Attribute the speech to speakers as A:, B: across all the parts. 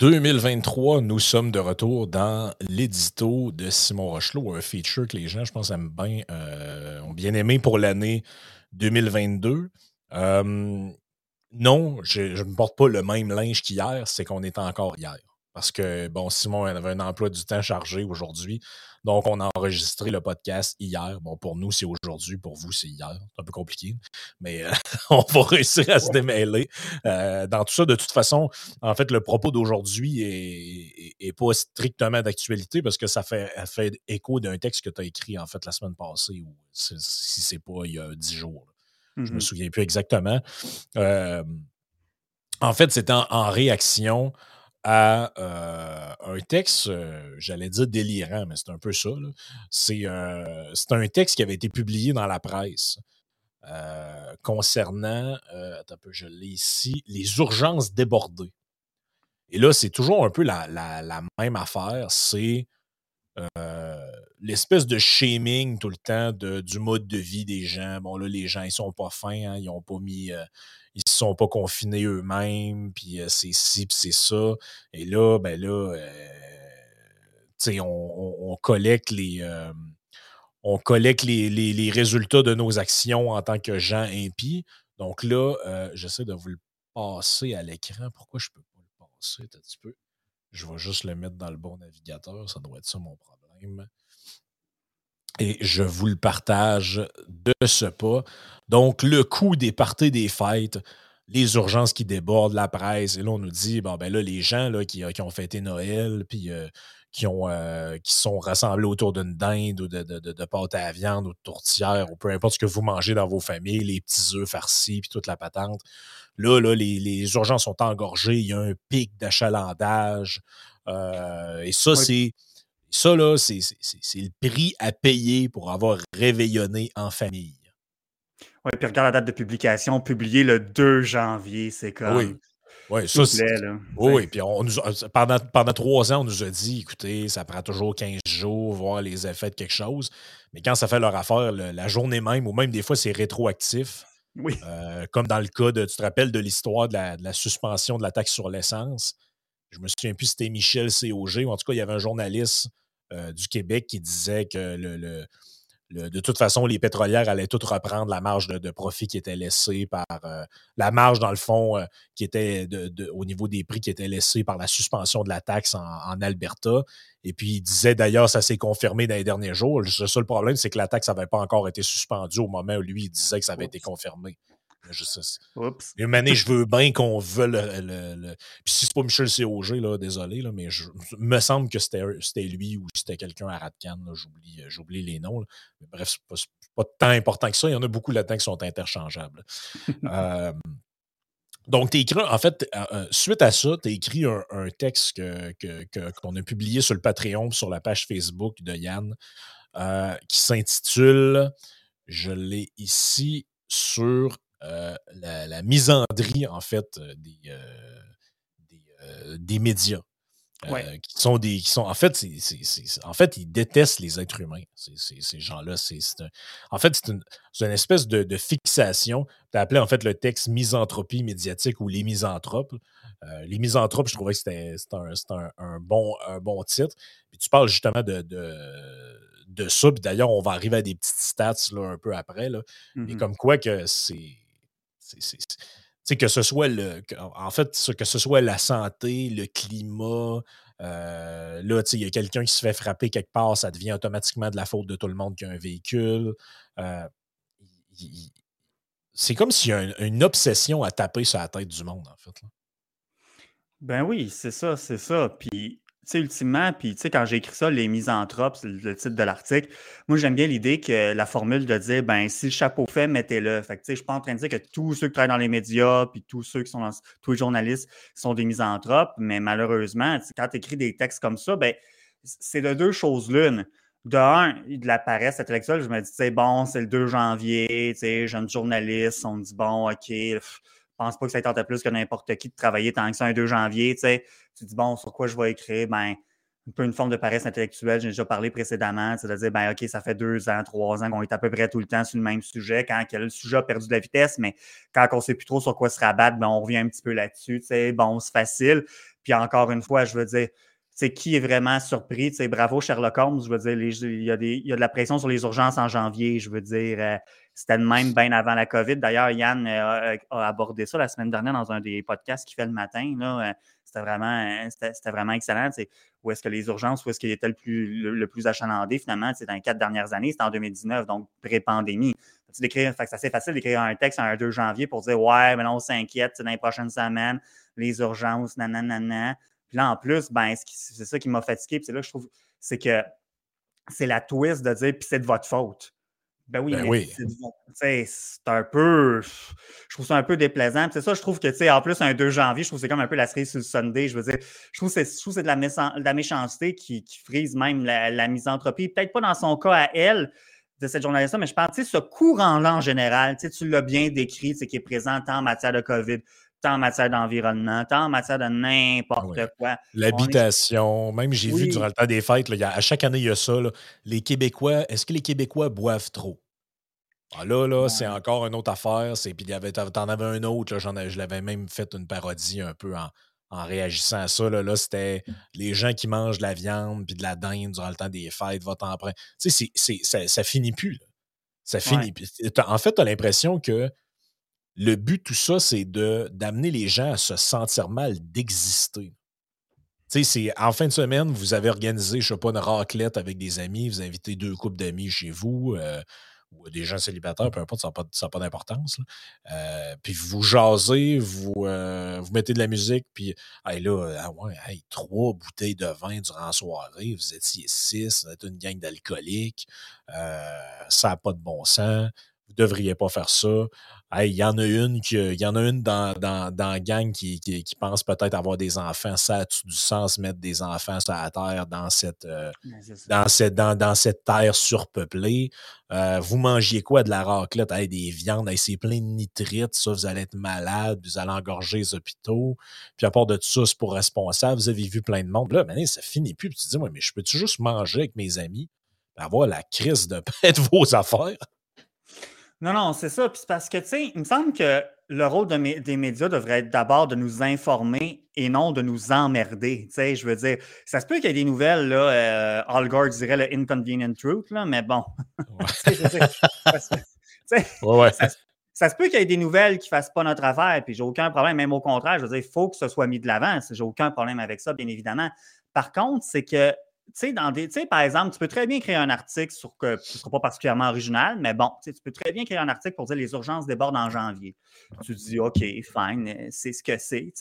A: 2023, nous sommes de retour dans l'édito de Simon Rochelot, un feature que les gens, je pense, aiment bien, euh, ont bien aimé pour l'année 2022. Euh, non, je ne me porte pas le même linge qu'hier, c'est qu'on est encore hier. Parce que, bon, Simon avait un emploi du temps chargé aujourd'hui. Donc, on a enregistré le podcast hier. Bon, pour nous, c'est aujourd'hui. Pour vous, c'est hier. C'est un peu compliqué. Mais euh, on va réussir à se démêler. Euh, dans tout ça, de toute façon, en fait, le propos d'aujourd'hui est, pas strictement d'actualité parce que ça fait, fait écho d'un texte que tu as écrit, en fait, la semaine passée, ou si c'est pas il y a dix jours. Je me mm-hmm. souviens plus exactement. Euh, en fait, c'était en, réaction à euh, un texte, euh, j'allais dire délirant, mais c'est un peu ça. C'est un texte qui avait été publié dans la presse concernant, attends peu, je l'ai ici, les urgences débordées. Et là, c'est toujours un peu la, même affaire. C'est l'espèce de shaming tout le temps de, du mode de vie des gens. Bon, là, les gens, ils sont pas fins, hein, ils ont pas mis. Euh, sont pas confinés eux-mêmes, puis euh, c'est ci, puis c'est ça. Et là, ben là, euh, tu sais, on, collecte les. on collecte les, résultats de nos actions en tant que gens impies. Donc là, j'essaie de vous le passer à l'écran. Pourquoi je peux pas le passer? Un petit peu? Je vais juste le mettre dans le bon navigateur. Ça doit être ça mon problème et je vous le partage de ce pas. Donc, le coût des parties des fêtes, les urgences qui débordent, la presse, et là, on nous dit, bon, ben là, les gens là, qui, qui ont fêté Noël, puis euh, qui, ont, euh, qui sont rassemblés autour d'une dinde ou de, de, de, pâte à viande ou de tourtière, ou peu importe ce que vous mangez dans vos familles, les petits œufs farcis, puis toute la patente. Là, là les, les urgences sont engorgées, il y a un pic d'achalandage. Euh, et ça, c'est ça, là, c'est le prix à payer pour avoir réveillonné en famille.
B: Oui, puis regarde la date de publication, publié le 2 janvier, c'est comme.
A: Oui. Oui, ça, c'est. Oui, puis on nous pendant, pendant trois ans, on nous a dit écoutez, ça prend toujours 15 jours, voir les effets de quelque chose. Mais quand ça fait leur affaire, la journée même, ou même des fois, c'est rétroactif.
B: Oui.
A: Euh, comme dans le cas de. Tu te rappelles de l'histoire de la, de la, suspension de la taxe sur l'essence? Je me souviens plus si c'était Michel COG, ou en tout cas, il y avait un journaliste euh, du Québec qui disait que le, de toute façon, les pétrolières allaient toutes reprendre la marge de, profit qui était laissée par euh, la marge, dans le fond, euh, qui était au niveau des prix qui était laissée par la suspension de la taxe en, en Alberta. Et puis, il disait d'ailleurs, ça s'est confirmé dans les derniers jours. Le seul problème, c'est que la taxe n'avait pas encore été suspendue au moment où lui, il disait que ça avait été confirmé. Je sais.
B: Oups.
A: Une année, je veux bien qu'on veuille le, Puis si c'est pas Michel COG, là, désolé, là, mais je me semble que c'était lui ou c'était quelqu'un à Radcan. Euh, j'oublie les noms. Mais bref, c'est pas, pas tant important que ça. Il y en a beaucoup là-dedans qui sont interchangeables. euh, donc, tu écrit, en fait, euh, euh, suite à ça, tu as écrit un, texte qu'on que, a publié sur le Patreon, sur la page Facebook de Yann, qui s'intitule, je l'ai ici, sur euh, la, misandrie, en fait, euh, des, euh, des, médias. qui sont des qui sont en fait c'est, en fait ils détestent les êtres humains ces gens-là. C'est, en fait c'est une, une, espèce de, fixation. Tu as appelé en fait le texte misanthropie médiatique ou les misanthropes les misanthropes je trouvais que c'était, un, un, bon un bon titre. Puis tu parles justement de, de, ça. Puis d'ailleurs on va arriver à des petites stats là, un peu après là, mais mmh comme quoi que c'est c'est que ce soit le. En fait, que ce soit la santé, le climat, euh, là, il y a quelqu'un qui se fait frapper quelque part, ça devient automatiquement de la faute de tout le monde qui a un véhicule. Euh, c'est comme s'il y a une, obsession à taper sur la tête du monde, en fait.
B: Ben oui, c'est ça, c'est ça. Puis sais, ultimement, puis tu sais, quand j'ai écrit ça, les misanthropes, c'est le titre de l'article, moi, j'aime bien l'idée que la formule de dire, ben, si le chapeau fait, mettez-le. Fait que, tu sais, je suis pas en train de dire que tous ceux qui travaillent dans les médias, puis tous ceux qui sont dans, tous les journalistes sont des misanthropes, mais malheureusement, quand tu écris des textes comme ça, ben, c'est de deux choses l'une. De un, de la paresse intellectuelle, je me dis, bon, c'est le 2 janvier, tu sais, jeune journaliste, on dit, bon, OK, pense pas que ça tente plus que n'importe qui de travailler tant que ça un 2 janvier. Tu sais, tu dis, bon, sur quoi je vais écrire? Ben, un peu une forme de paresse intellectuelle. J'ai déjà parlé précédemment, c'est-à-dire, ben, OK, ça fait deux ans, trois ans qu'on est à peu près tout le temps sur le même sujet. Quand le sujet a perdu de la vitesse, mais quand on ne sait plus trop sur quoi se rabattre, ben, on revient un petit peu là-dessus. Bon, c'est facile. Puis encore une fois, je veux dire, c'est qui est vraiment surpris? sais, bravo Sherlock Holmes, je veux dire, il, y a de la pression sur les urgences en janvier, je veux dire, euh, c'était le même bien avant la COVID. D'ailleurs, Yann euh, a abordé ça la semaine dernière dans un des podcasts qu'il fait le matin. Là, c'était vraiment, c'était, vraiment excellent. Où est-ce que les urgences, où est-ce qu'il était le plus, le, achalandé finalement? Dans les quatre dernières années, c'était en 2019, donc pré-pandémie. C'est assez facile d'écrire un texte un 2 janvier pour dire Ouais, mais là, on s'inquiète dans les prochaines semaines, les urgences, nanana. Puis là, en plus, ben, c'est ça qui m'a fatigué. Puis c'est là que je trouve, c'est que c'est la twist de dire, puis c'est de votre faute. Ben oui, ben mais c'est un peu. Je trouve ça un peu déplaisant. C'est ça, je trouve que, tu sais, en plus, un 2 janvier, je trouve que c'est comme un peu la série sur le Sunday. Je veux dire, je trouve que c'est de, la de la méchanceté qui, frise même la, misanthropie. Peut-être pas dans son cas à elle, de cette journaliste-là, mais je pense, tu sais, ce courant-là en général, tu l'as bien décrit, c'est qui est présent en matière de COVID, tant en matière d'environnement, tant en matière de n'importe ah quoi.
A: L'habitation, même j'ai vu durant le temps des fêtes, à chaque année, il y a ça. les Québécois, est-ce que les Québécois boivent trop? Ah, là, là, c'est encore une autre affaire. Puis t'en avais un autre, là, je l'avais même fait une parodie un peu en, réagissant à ça. Là, c'était les gens qui mangent de la viande puis de la dinde durant le temps des fêtes, votre emprunt. Tu sais, ça, ça finit plus. Ça finit. En fait, tu as l'impression que le but de tout ça, c'est d'amener les gens à se sentir mal d'exister. C'est en fin de semaine, vous avez organisé, je sais pas, une raclette avec des amis, vous invitez deux couples d'amis chez vous, euh, ou des gens célibataires, peu importe, ça n'a pas, d'importance. Euh, puis vous jasez, vous, euh, vous mettez de la musique, puis là, ah ouais, trois bouteilles de vin durant la soirée, vous étiez six, vous êtes une gang d'alcooliques, ça n'a pas de bon sens vous ne devriez pas faire ça. Il y en a une qui, y en a une dans, dans, dans la gang qui, qui, pense peut-être avoir des enfants. Ça a du sens mettre des enfants sur la terre dans cette, euh, dans cette, dans, dans, cette terre surpeuplée. Euh, vous mangiez quoi de la raclette? des viandes, c'est plein de nitrites, ça, vous allez être malade, vous allez engorger les hôpitaux. Puis à part de tout ça, c'est pour responsable, vous avez vu plein de monde. Là, maintenant, ça finit plus. Puis tu te dis, ouais, mais je peux-tu juste manger avec mes amis? Avoir la crise de pète vos affaires?
B: Non, non, c'est ça. Puis c'est parce que, tu sais, il me semble que le rôle des médias devrait être d'abord de nous informer et non de nous emmerder. Tu sais, je veux dire, ça se peut qu'il y ait des nouvelles, là, euh, Gore dirait le inconvenient truth, là, mais bon. Ça, se peut qu'il y ait des nouvelles qui ne fassent pas notre affaire, puis j'ai aucun problème, même au contraire, je veux dire, il faut que ce soit mis de l'avant. J'ai aucun problème avec ça, bien évidemment. Par contre, c'est que sais, dans des, par exemple, tu peux très bien créer un article sur que ce ne sera pas particulièrement original, mais bon, tu peux très bien créer un article pour dire les urgences débordent en janvier. Tu te dis, OK, fine, euh, c'est ce que c'est,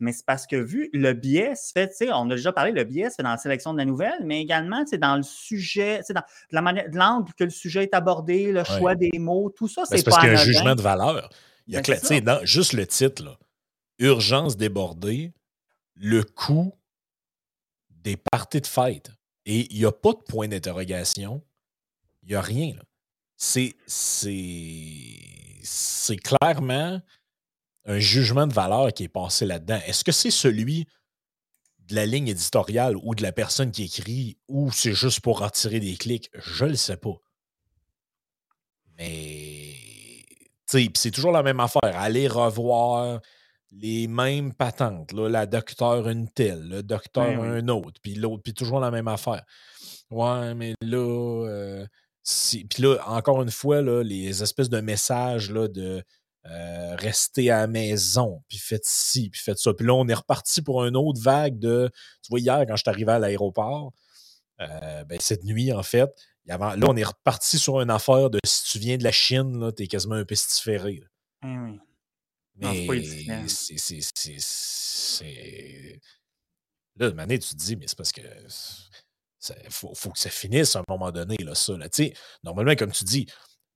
B: mais c'est parce que vu le biais se fait, on a déjà parlé, le biais se fait dans la sélection de la nouvelle, mais également dans le sujet, dans la manière, l'angle que le sujet est abordé, le choix des mots, tout ça,
A: ben, c'est pas. Parce qu'il y a un jugement de valeur. Il y a ben, juste le titre, Urgence débordée, le coût des parties de fête. Et il n'y a pas de point d'interrogation. Il n'y a rien. C'est, c'est, clairement un jugement de valeur qui est passé là-dedans. Est-ce que c'est celui de la ligne éditoriale ou de la personne qui écrit ou c'est juste pour retirer des clics? Je ne le sais pas. Mais c'est toujours la même affaire. Aller revoir les mêmes patentes. Là, la docteur une telle, le docteur un autre, puis l'autre, puis toujours la même affaire. Ouais, mais là, euh, puis là, encore une fois, là, les espèces de messages là, de euh, rester à la maison, puis faites ci, puis faites ça. Puis là, on est reparti pour une autre vague de. Tu vois, hier, quand je suis arrivé à l'aéroport, euh, ben, cette nuit, en fait, y là, on est reparti sur une affaire de si tu viens de la Chine, t'es quasiment un pestiféré.
B: Oui.
A: Mais c'est. Là, de manière, tu te dis, mais c'est parce que. Il faut, faut, que ça finisse à un moment donné, là, ça. Là. Normalement, comme tu dis,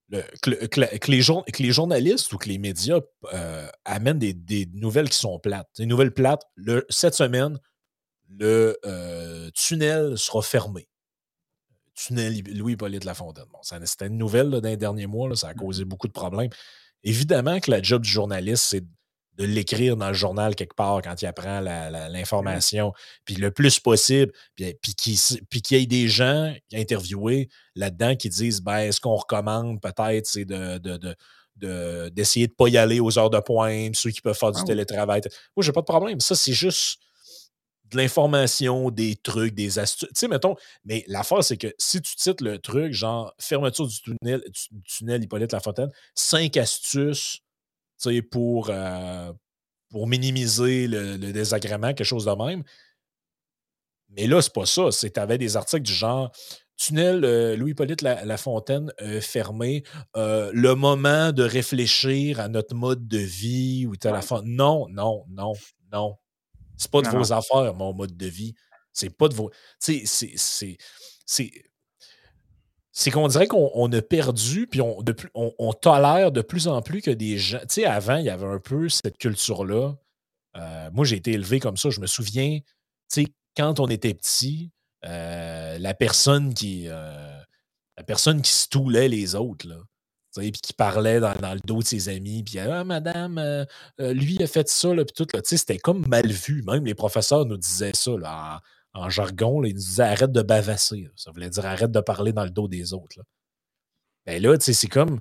A: le, que, les journalistes ou que les médias euh, amènent des, des, nouvelles qui sont plates. Des nouvelles plates. Le, cette semaine, le euh, tunnel sera fermé. Tunnel Louis-Polyte Lafontaine. Bon, c'était une nouvelle là, dans les derniers mois. Là, ça a mmh causé beaucoup de problèmes. Évidemment que la job du journaliste, c'est de l'écrire dans le journal quelque part quand il apprend l'information, puis le plus possible, puis, puis qu'il y ait des gens interviewés là-dedans qui disent ben, ce qu'on recommande peut-être, c'est de, d'essayer de ne pas y aller aux heures de pointe, ceux qui peuvent faire du ah télétravail. Moi, j'ai pas de problème. Ça, c'est juste de l'information, des trucs, des astuces. Tu sais, mettons, mais l'affaire, c'est que si tu titres le truc, genre fermeture du tunnel, du tunnel Hippolyte Lafontaine, cinq astuces pour, euh, pour minimiser le, désagrément, quelque chose de même. Mais là, c'est pas ça. C'est tu avais des articles du genre Tunnel euh, Louis-Hippolyte Lafontaine euh, fermé, le moment de réfléchir à notre mode de vie ou à la fin. Non, non, non, non. C'est pas de vos affaires, mon mode de vie. C'est pas de vos. Tu sais, c'est. C'est qu'on dirait qu'on a perdu, puis on, on, tolère de plus en plus que des gens. Tu sais, avant, il y avait un peu cette culture-là. Euh, moi, j'ai été élevé comme ça. Je me souviens, tu sais, quand on était petit, euh, la personne qui. Euh, la personne qui stoulait les autres, là puis qui parlait dans, le dos de ses amis, puis ah, madame, euh, euh, lui a fait ça, puis tout, là, c'était comme mal vu. Même les professeurs nous disaient ça, là, en, jargon, ils nous disaient arrête de bavasser. Ça voulait dire arrête de parler dans le dos des autres. Là. Ben là, c'est comme,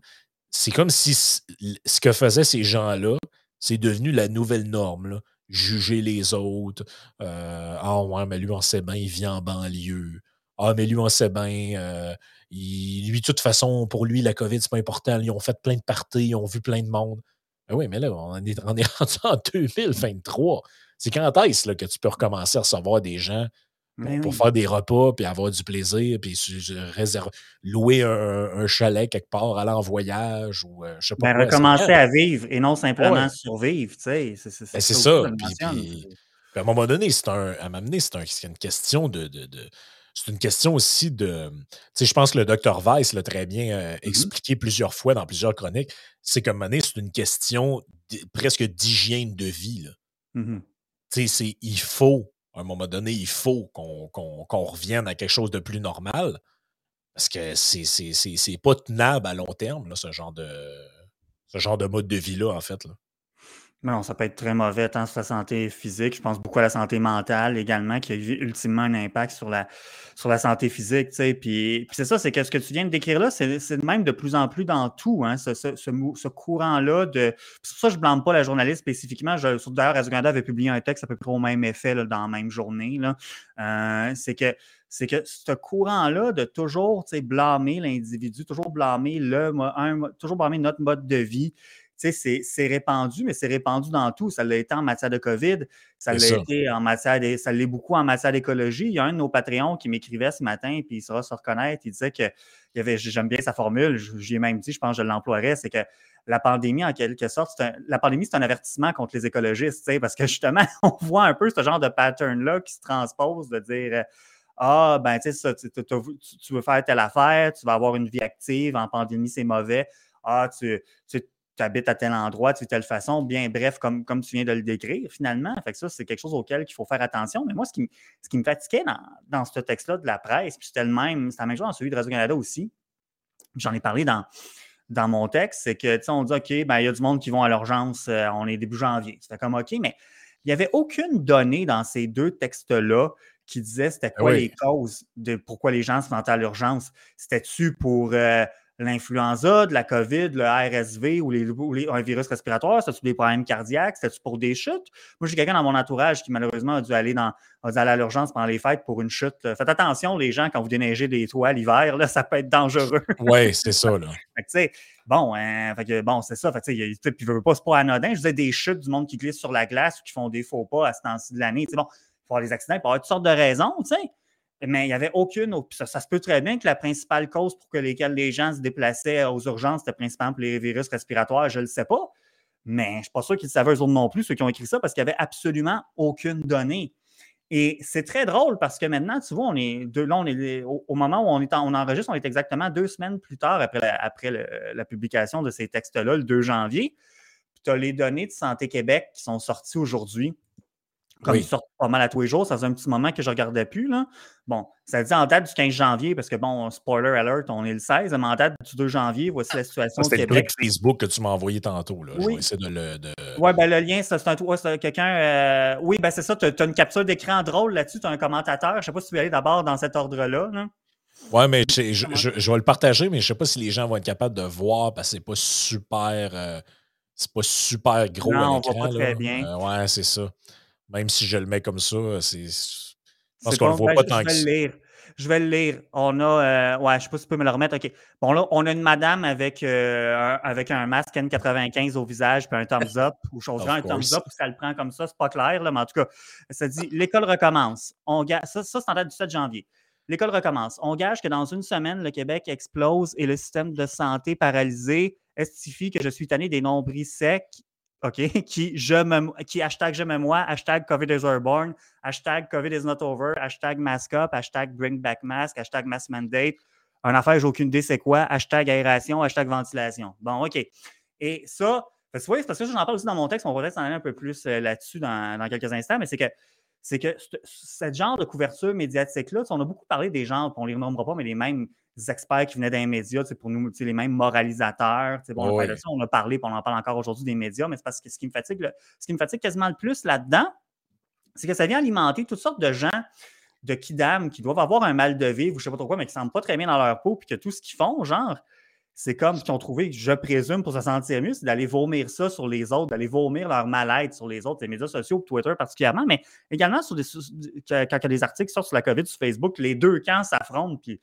A: c'est comme si ce que faisaient ces gens-là, c'est devenu la nouvelle norme. Là. Juger les autres. Euh, ah ouais, mais lui, on sait bien, il vit en banlieue. Ah, mais lui, on sait bien, lui, de toute façon, pour lui, la COVID, c'est pas important. Ils ont fait plein de parties, ils ont vu plein de monde. Ben oui, mais là, on est, on est rendu en 2023. C'est quand est-ce que tu peux recommencer à recevoir des gens pour, ben faire des repas, puis avoir du plaisir, puis louer un, chalet quelque part, aller en voyage, ou euh, je sais pas.
B: Ben, recommencer à vivre et non simplement survivre, tu sais. C'est
A: ben, ça. Puis, à un moment donné, c'est un, à m'amener, c'est une question de c'est une question aussi de. Tu sais, je pense que le docteur Weiss l'a très bien euh, mmh expliqué plusieurs fois dans plusieurs chroniques. C'est comme donné, c'est une question presque d'hygiène de vie. Tu sais, il faut, à un moment donné, il faut qu'on revienne à quelque chose de plus normal. Parce que c'est pas tenable à long terme, là, ce genre de ce genre de mode de vie-là, en fait. Là.
B: Non, ça peut être très mauvais tant sur la santé physique. Je pense beaucoup à la santé mentale également, qui a ultimement un impact sur la, sur la santé physique. Tu sais. Puis, c'est ça, c'est que ce que tu viens de décrire là, c'est même de plus en plus dans tout, hein, ce, ce, ce, courant-là. de C'est pour ça que je ne blâme pas la journaliste spécifiquement. D'ailleurs, Radio-Canada avait publié un texte à peu près au même effet là, dans la même journée. Euh, c'est que c'est que ce courant-là de toujours blâmer l'individu, toujours blâmer le, un, toujours blâmer notre mode de vie, c'est répandu, mais c'est répandu dans tout. Ça l'a été en matière de COVID, ça l'a été en matière de, ça l'est beaucoup en matière d'écologie. Il y a un de nos Patreons qui m'écrivait ce matin, puis il saura se reconnaître. Il disait que il y avait, j'aime bien sa formule, j'ai même dit, je pense que je l'emploierais, c'est que la pandémie, en quelque sorte, la pandémie, c'est un avertissement contre les écologistes, parce que justement, on voit un peu ce genre de pattern-là qui se transpose de dire Ah, ben, tu sais, tu, veux faire telle affaire, tu vas avoir une vie active, en pandémie, c'est mauvais. Ah, tu, tu tu habites à tel endroit, de telle façon, bien bref, comme, comme tu viens de le décrire, finalement. Fait que ça, c'est quelque chose auquel il faut faire attention. Mais moi, ce qui, ce qui me fatiguait dans, dans ce texte-là de la presse, puis c'était le même, c'était la même chose dans celui de Radio-Canada aussi. J'en ai parlé dans, dans mon texte, c'est que, tu sais, on dit, OK, ben, il y a du monde qui vont à l'urgence, euh, on est début janvier. C'était comme, OK, mais il n'y avait aucune donnée dans ces deux textes-là qui disait c'était ah quoi les causes de pourquoi les gens se rendaient à l'urgence. C'était-tu pour euh, l'influenza, de la COVID, le RSV ou, les, un virus respiratoire? C'était-tu des problèmes cardiaques? C'était-tu pour des chutes? Moi, j'ai quelqu'un dans mon entourage qui, malheureusement, a dû aller, dans, a dû aller à l'urgence pendant les fêtes pour une chute. Faites attention, les gens, quand vous déneigez des toits l'hiver, ça peut être dangereux.
A: Oui, c'est ça. Là.
B: fait que, bon, hein, bon c'est ça. Fait que, puis, veux pas, c'est pas anodin. Je disais des chutes du monde qui glisse sur la glace ou qui font des faux pas à ce temps-ci de l'année. Bon, il faut avoir des accidents, il peut y avoir toutes sortes de raisons, tu sais mais il n'y avait aucune. Ça, ça, se peut très bien que la principale cause pour lesquelles les gens se déplaçaient aux urgences, c'était principalement les virus respiratoires, je ne le sais pas. Mais je ne suis pas sûr qu'ils savaient eux autres non plus, ceux qui ont écrit ça, parce qu'il n'y avait absolument aucune donnée. Et c'est très drôle parce que maintenant, tu vois, on est, là, on est au, moment où on, est on enregistre, on est exactement deux semaines plus tard après la, après la publication de ces textes-là, le 2 janvier. Tu as les données de Santé Québec qui sont sorties aujourd'hui comme ils sortent pas mal à tous les jours, ça faisait un petit moment que je ne regardais plus. Là. Bon, ça dit en date du 15 janvier, parce que bon, spoiler alert, on est le 16, mais en date du 2 janvier, voici la situation
A: Québec. C'est le Facebook que tu m'as envoyé tantôt. Là. Oui. Je de le. De...
B: Oui, ben, le lien, c'est un quelqu'un. Euh, oui, ben, c'est ça, tu as, une capture d'écran drôle là-dessus, tu as un commentateur. Je ne sais pas si tu veux aller d'abord dans cet ordre-là.
A: Oui, mais je, je, vais le partager, mais je ne sais pas si les gens vont être capables de voir parce que c'est pas super. Euh, c'est pas super gros.
B: Non, on voit pas très bien.
A: Euh, ouais, c'est ça. Même si je le mets comme ça, c'est. Je
B: pense qu'on le voit ben, pas tant que ça. Je vais le lire. On a. Euh, ouais, je sais pas si tu peux me le remettre. OK. Bon, là, on a une madame avec, euh, un, avec un masque N95 au visage puis un thumbs up ou chose Un thumbs up, ça le prend comme ça, c'est pas clair, là, mais en tout cas, ça dit l'école recommence. On Ça, ça c'est en date du 7 janvier. L'école recommence. On gage que dans une semaine, le Québec explose et le système de santé paralysé estifie que je suis tanné des nombris secs OK, qui, je me, qui hashtag je me moi, hashtag COVID is born, hashtag COVID is not over, hashtag mask up, hashtag bring back mask, hashtag mask mandate. Un affaire, j'ai aucune idée c'est quoi, hashtag aération, hashtag ventilation. Bon, OK. Et ça, parce que, parce que j'en parle aussi dans mon texte, on va peut-être s'en aller un peu plus euh, là-dessus dans, dans, quelques instants, mais c'est que c'est que ce genre de couverture médiatique-là, on a beaucoup parlé des gens, on ne les nommera pas, mais les mêmes experts qui venaient d'un média, pour nous, les mêmes moralisateurs. Bon, on, on a parlé, on en parle encore aujourd'hui des médias, mais c'est parce que ce qui me fatigue, ce qui me fatigue quasiment le plus là-dedans, c'est que ça vient alimenter toutes sortes de gens de kidam qui doivent avoir un mal de vivre ou je ne sais pas trop quoi, mais qui ne sentent pas très bien dans leur peau, puis que tout ce qu'ils font, genre, c'est comme qu'ils ont trouvé, je présume, pour se sentir mieux, c'est d'aller vomir ça sur les autres, d'aller vomir leur mal-être sur les autres, les médias sociaux, Twitter particulièrement, mais également sur des, quand il y a des articles qui sortent sur la COVID sur Facebook, les deux camps s'affrontent, puis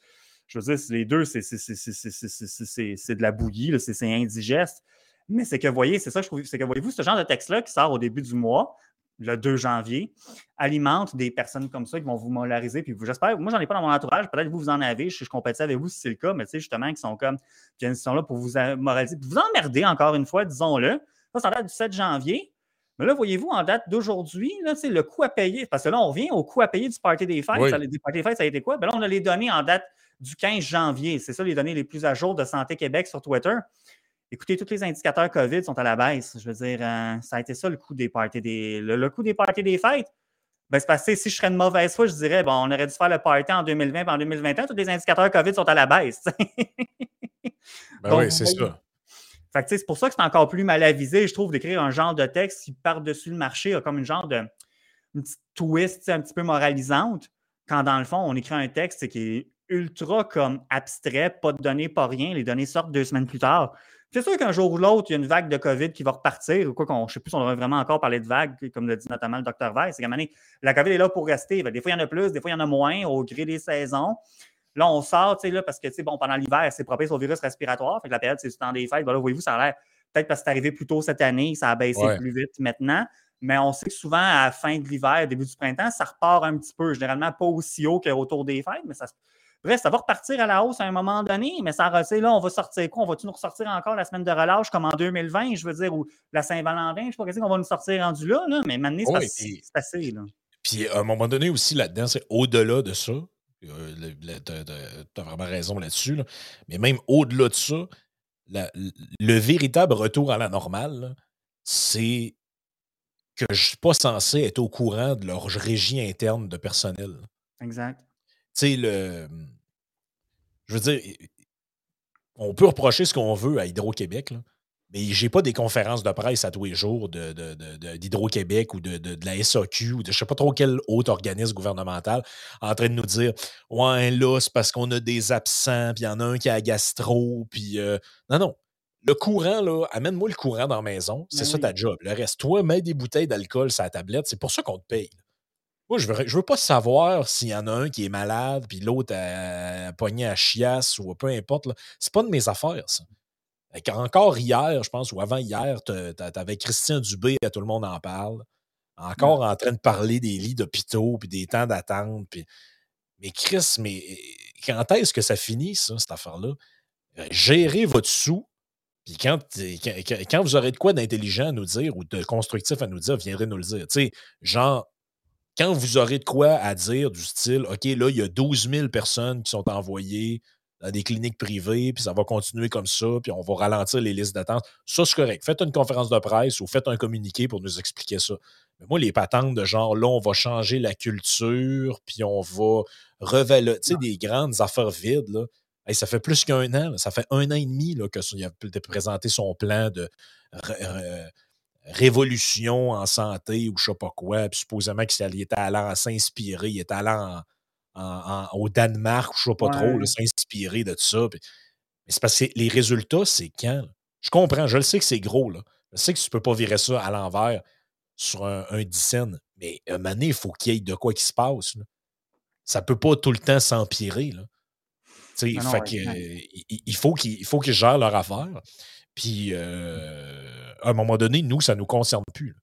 B: je veux dire, les deux, c'est de la bouillie, c'est indigeste. Mais c'est que, voyez, c'est ça que je trouve, c'est que, voyez-vous, ce genre de texte-là qui sort au début du mois, le 2 janvier, alimente des personnes comme ça qui vont vous molariser. Puis j'espère, moi, j'en ai pas dans mon entourage, peut-être vous, vous en avez, je, je compatis avec vous si c'est le cas, mais tu sais, justement, qui sont comme, qui sont là pour vous moraliser, pour vous emmerder, encore une fois, disons-le. Ça, ça date du 7 janvier. Mais là, voyez-vous, en date d'aujourd'hui, le coût à payer, parce que là, on revient au coût à payer du Party des fêtes. Ça, des Party des fêtes, ça a été quoi? Ben là, on a les données en date du 15 janvier. C'est ça les données les plus à jour de Santé Québec sur Twitter. Écoutez, tous les indicateurs COVID sont à la baisse. Je veux dire, euh, ça a été ça le coût des parties des. Le, coût des parties des fêtes. Ben, c'est parce que si je serais de mauvaise foi, je dirais, bon, on aurait dû faire le party en 2020 en 2021. Tous les indicateurs COVID sont à la baisse.
A: ben oui, c'est ça.
B: c'est pour ça que c'est encore plus mal avisé, je trouve, d'écrire un genre de texte qui, par-dessus le marché, a comme une genre de une petite twist un petit peu moralisante, quand dans le fond, on écrit un texte qui est ultra comme abstrait, pas de données, pas rien. Les données sortent deux semaines plus tard. C'est sûr qu'un jour ou l'autre, il y a une vague de COVID qui va repartir, ou quoi qu'on, je ne sais plus si on aurait vraiment encore parlé de vague, comme le dit notamment le docteur Weiss. C'est la COVID est là pour rester. Des fois, il y en a plus, des fois, il y en a moins au gré des saisons. Là, on sort, tu sais, là, parce que, bon, pendant l'hiver, c'est propice au virus respiratoire. Fait que la période, c'est le temps des fêtes. Ben là, voyez-vous, ça a l'air, peut-être parce que c'est arrivé plus tôt cette année, ça a baissé plus vite maintenant. Mais on sait que souvent, à la fin de l'hiver, début du printemps, ça repart un petit peu. Généralement, pas aussi haut qu'autour des fêtes, mais ça, Bref, ça va repartir à la hausse à un moment donné, mais ça, là, on va sortir quoi? On va-tu nous ressortir encore la semaine de relâche comme en 2020, je veux dire, ou la Saint-Valentin? Je ne sais pas qu'est-ce qu'on va nous sortir rendu là, là mais maintenant, c'est assez. Là.
A: Puis à un moment donné aussi, là-dedans, c'est au-delà de ça. Euh, tu as vraiment raison là-dessus. Mais même au-delà de ça, le véritable retour à la normale, c'est que je ne suis pas censé être au courant de leur régie interne de personnel.
B: Exact
A: sais, le. Je veux dire, on peut reprocher ce qu'on veut à Hydro-Québec, mais j'ai pas des conférences de presse à tous les jours d'Hydro-Québec de, de, ou de, de, la SAQ ou de je sais pas trop quel autre organisme gouvernemental en train de nous dire Ouais, là, c'est parce qu'on a des absents, puis il y en a un qui a gastro, puis. Euh, non, non. Le courant, là, amène-moi le courant dans la maison, c'est ben ça ta job. Le reste, toi, mets des bouteilles d'alcool sur la tablette, c'est pour ça qu'on te paye. Moi, je veux, veux pas savoir s'il y en a un qui est malade, puis l'autre a, pogné à chiasse ou peu importe. C'est pas de mes affaires, ça. encore hier, je pense, ou avant hier, tu avais Christian Dubé, à tout le monde en parle. Encore en train de parler des lits d'hôpitaux, puis des temps d'attente. Puis... Mais Chris, mais quand est-ce que ça finit, ça, cette affaire-là? Euh, gérez votre sous, puis quand, quand, vous aurez de quoi d'intelligent à nous dire ou de constructif à nous dire, viendrez nous le dire. Tu sais, genre, quand vous aurez de quoi à dire du style, OK, là, il y a 12 000 personnes qui sont envoyées dans des cliniques privées, puis ça va continuer comme ça, puis on va ralentir les listes d'attente. Ça, c'est correct. Faites une conférence de presse ou faites un communiqué pour nous expliquer ça. Mais moi, les patentes de genre, là, on va changer la culture, puis on va revaloriser, tu sais, des grandes affaires vides, là. ça fait plus qu'un an, ça fait un an et demi là, qu'il a présenté son plan de révolution en santé ou je sais pas quoi, puis supposément qu'il était allant s'inspirer, il était allant au Danemark ou je sais pas trop, s'inspirer de tout ça. mais c'est parce que les résultats, c'est quand? Je comprends, je le sais que c'est gros, là. Je sais que tu peux pas virer ça à l'envers sur un, un Mais à un moment donné, il faut qu'il y ait de quoi qui se passe. Ça ne peut pas tout le temps s'empirer. il faut qu'ils gèrent leur affaire. Puis, euh, à un moment donné, nous, ça ne nous concerne plus.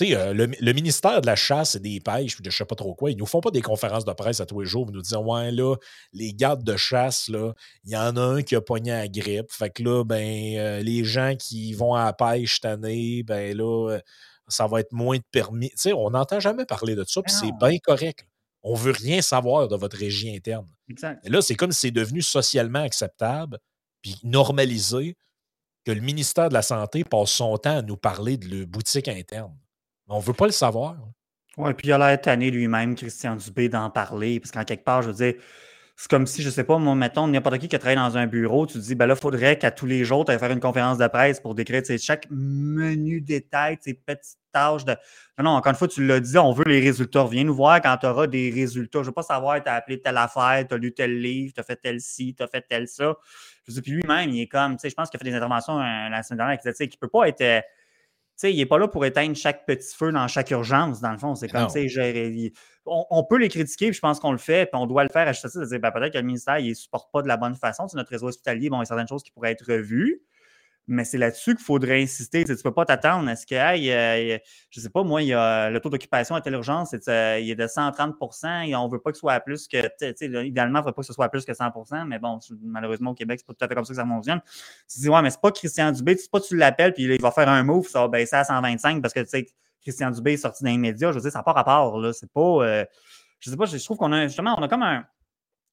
A: Euh, le, ministère de la Chasse et des Pêches, puis de je sais pas trop quoi, ils nous font pas des conférences de presse à tous les jours pour nous dire Ouais, là, les gardes de chasse, là, il y en a un qui a pogné à la grippe. Fait que là, ben, euh, les gens qui vont à la pêche cette année, ben là, ça va être moins de permis. sais, on n'entend jamais parler de ça, puis c'est bien correct. On veut rien savoir de votre régie interne. Et là, c'est comme si c'est devenu socialement acceptable, puis normalisé, que le ministère de la Santé passe son temps à nous parler de la boutique interne. On ne veut pas le savoir.
B: Oui, puis il a l'air tanné lui-même, Christian Dubé, d'en parler. Parce qu'en quelque part, je veux dire, c'est comme si, je ne sais pas, moi, mettons, n'importe qui qui travaille dans un bureau, tu te dis, ben là, il faudrait qu'à tous les jours, tu ailles faire une conférence de presse pour décrire chaque menu détail, ces petites tâches de. Non, non, encore une fois, tu l'as dit, on veut les résultats. Viens nous voir quand tu auras des résultats. Je ne veux pas savoir, tu as appelé telle affaire, tu as lu tel livre, tu as fait tel ci, tu as fait tel ça. Je puis lui-même, il est comme, tu sais, je pense qu'il a fait des interventions euh, la semaine dernière, qui ne peut pas être euh, sais, il n'est pas là pour éteindre chaque petit feu dans chaque urgence, dans le fond. C'est comme, tu sais, on, peut les critiquer, puis je pense qu'on le fait, puis on doit le faire à juste dire, ben, peut-être que le ministère, il ne supporte pas de la bonne façon. C'est notre réseau hospitalier, bon, il y a certaines choses qui pourraient être revues. Mais c'est là-dessus qu'il faudrait insister. Tu ne peux pas t'attendre à ce que, je ne sais pas, moi, il y a, le taux d'occupation à telle urgence, il est de 130 et on ne veut pas que ce soit plus que, idéalement, il ne faut pas que ce soit plus que 100% mais bon, malheureusement, au Québec, ce n'est pas tout à fait comme ça que ça fonctionne. Tu dis, ouais, mais c'est pas Christian Dubé, c'est pas tu l'appelles, puis il va faire un move, ça va baisser à 125 parce que, tu sais, Christian Dubé est sorti dans les médias. Je veux dire, ça n'a pas rapport, là. C'est pas. Je euh, je sais pas, je trouve qu'on a justement, on a comme un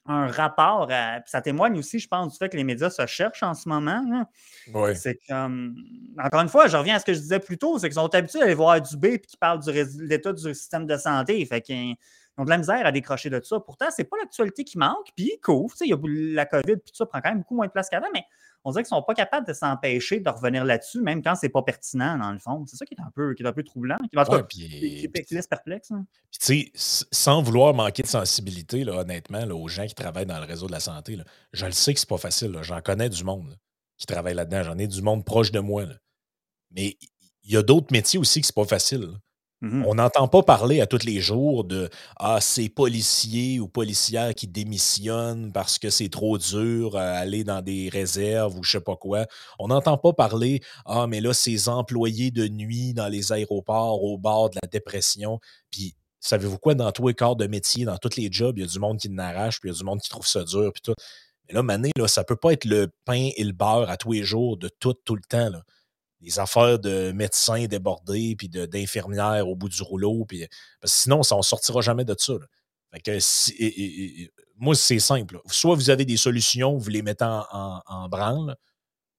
B: un rapport à. ça témoigne aussi, je pense, du fait que les médias se cherchent en ce moment.
A: Oui.
B: C'est comme. Encore une fois, je reviens à ce que je disais plus tôt, c'est qu'ils sont habitués à aller voir du B et qui parlent de l'état du système de santé. Fait qu'ils ont de la misère à décrocher de ça. Pourtant, c'est pas l'actualité qui manque, puis ils couvrent. Il y a la COVID, puis tout ça prend quand même beaucoup moins de place qu'avant, mais on dirait qu'ils ne sont pas capables de s'empêcher de revenir là-dessus, même quand c'est pas pertinent, dans le fond. C'est ça qui est un peu, qui est un peu troublant, qui, laisse perplexe. Hein.
A: Puis, sans vouloir manquer de sensibilité, là, honnêtement, aux gens qui travaillent dans le réseau de la santé, je le sais que c'est pas facile. J'en connais du monde qui travaille là-dedans. J'en ai du monde proche de moi. Mais il y a d'autres métiers aussi qui c'est pas facile. Mmh On n'entend pas parler à tous les jours de Ah, ces policiers ou policières qui démissionnent parce que c'est trop dur à aller dans des réserves ou je sais pas quoi. On n'entend pas parler Ah, mais là, ces employés de nuit dans les aéroports au bord de la dépression. Puis, savez-vous quoi, dans tous les corps de métier, dans tous les jobs, il y a du monde qui n'arrache, puis il y a du monde qui trouve ça dur, puis tout. Mais là, Mané, là, ça peut pas être le pain et le beurre à tous les jours de tout, tout le temps. Des affaires de médecins débordés, puis d'infirmières au bout du rouleau. Puis, parce que sinon, ça, on ne sortira jamais de ça. que moi, c'est simple. Soit vous avez des solutions, vous les mettez en, branle,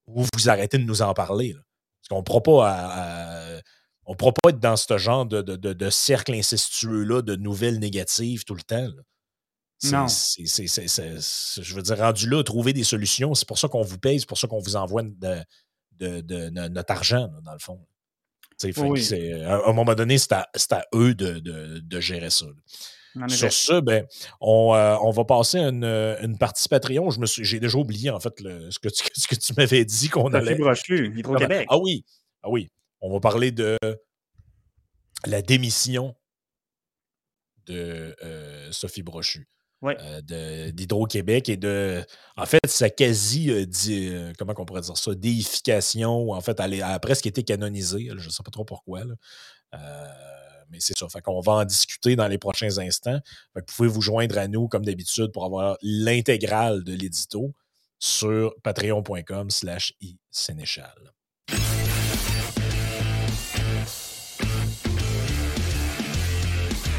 A: ou vous arrêtez de nous en parler. Parce qu'on ne pourra pas on pourra pas être dans ce genre de, cercle incestueux-là de nouvelles négatives tout le temps.
B: Non.
A: je veux dire, rendu là, trouver des solutions, c'est pour ça qu'on vous paye, c'est pour ça qu'on vous envoie de, de, notre argent, dans le fond. à, un moment donné, c'est à, eux de, gérer ça. Sur ce, ben, euh, on, va passer à une, partie Patreon. j'ai déjà oublié, en fait, ce, que tu, ce que tu m'avais dit qu'on allait.
B: Hydro-Québec.
A: Ah oui, ah oui. On va parler de la démission de euh, Sophie Brochu. Euh, d'Hydro-Québec et de, en fait, sa quasi, euh, euh, comment on pourrait dire ça, déification, en fait, elle, a presque été canonisée, je ne sais pas trop pourquoi. mais c'est ça. Fait qu'on va en discuter dans les prochains instants. vous pouvez vous joindre à nous, comme d'habitude, pour avoir l'intégrale de l'édito sur patreon.com slash isénéchal.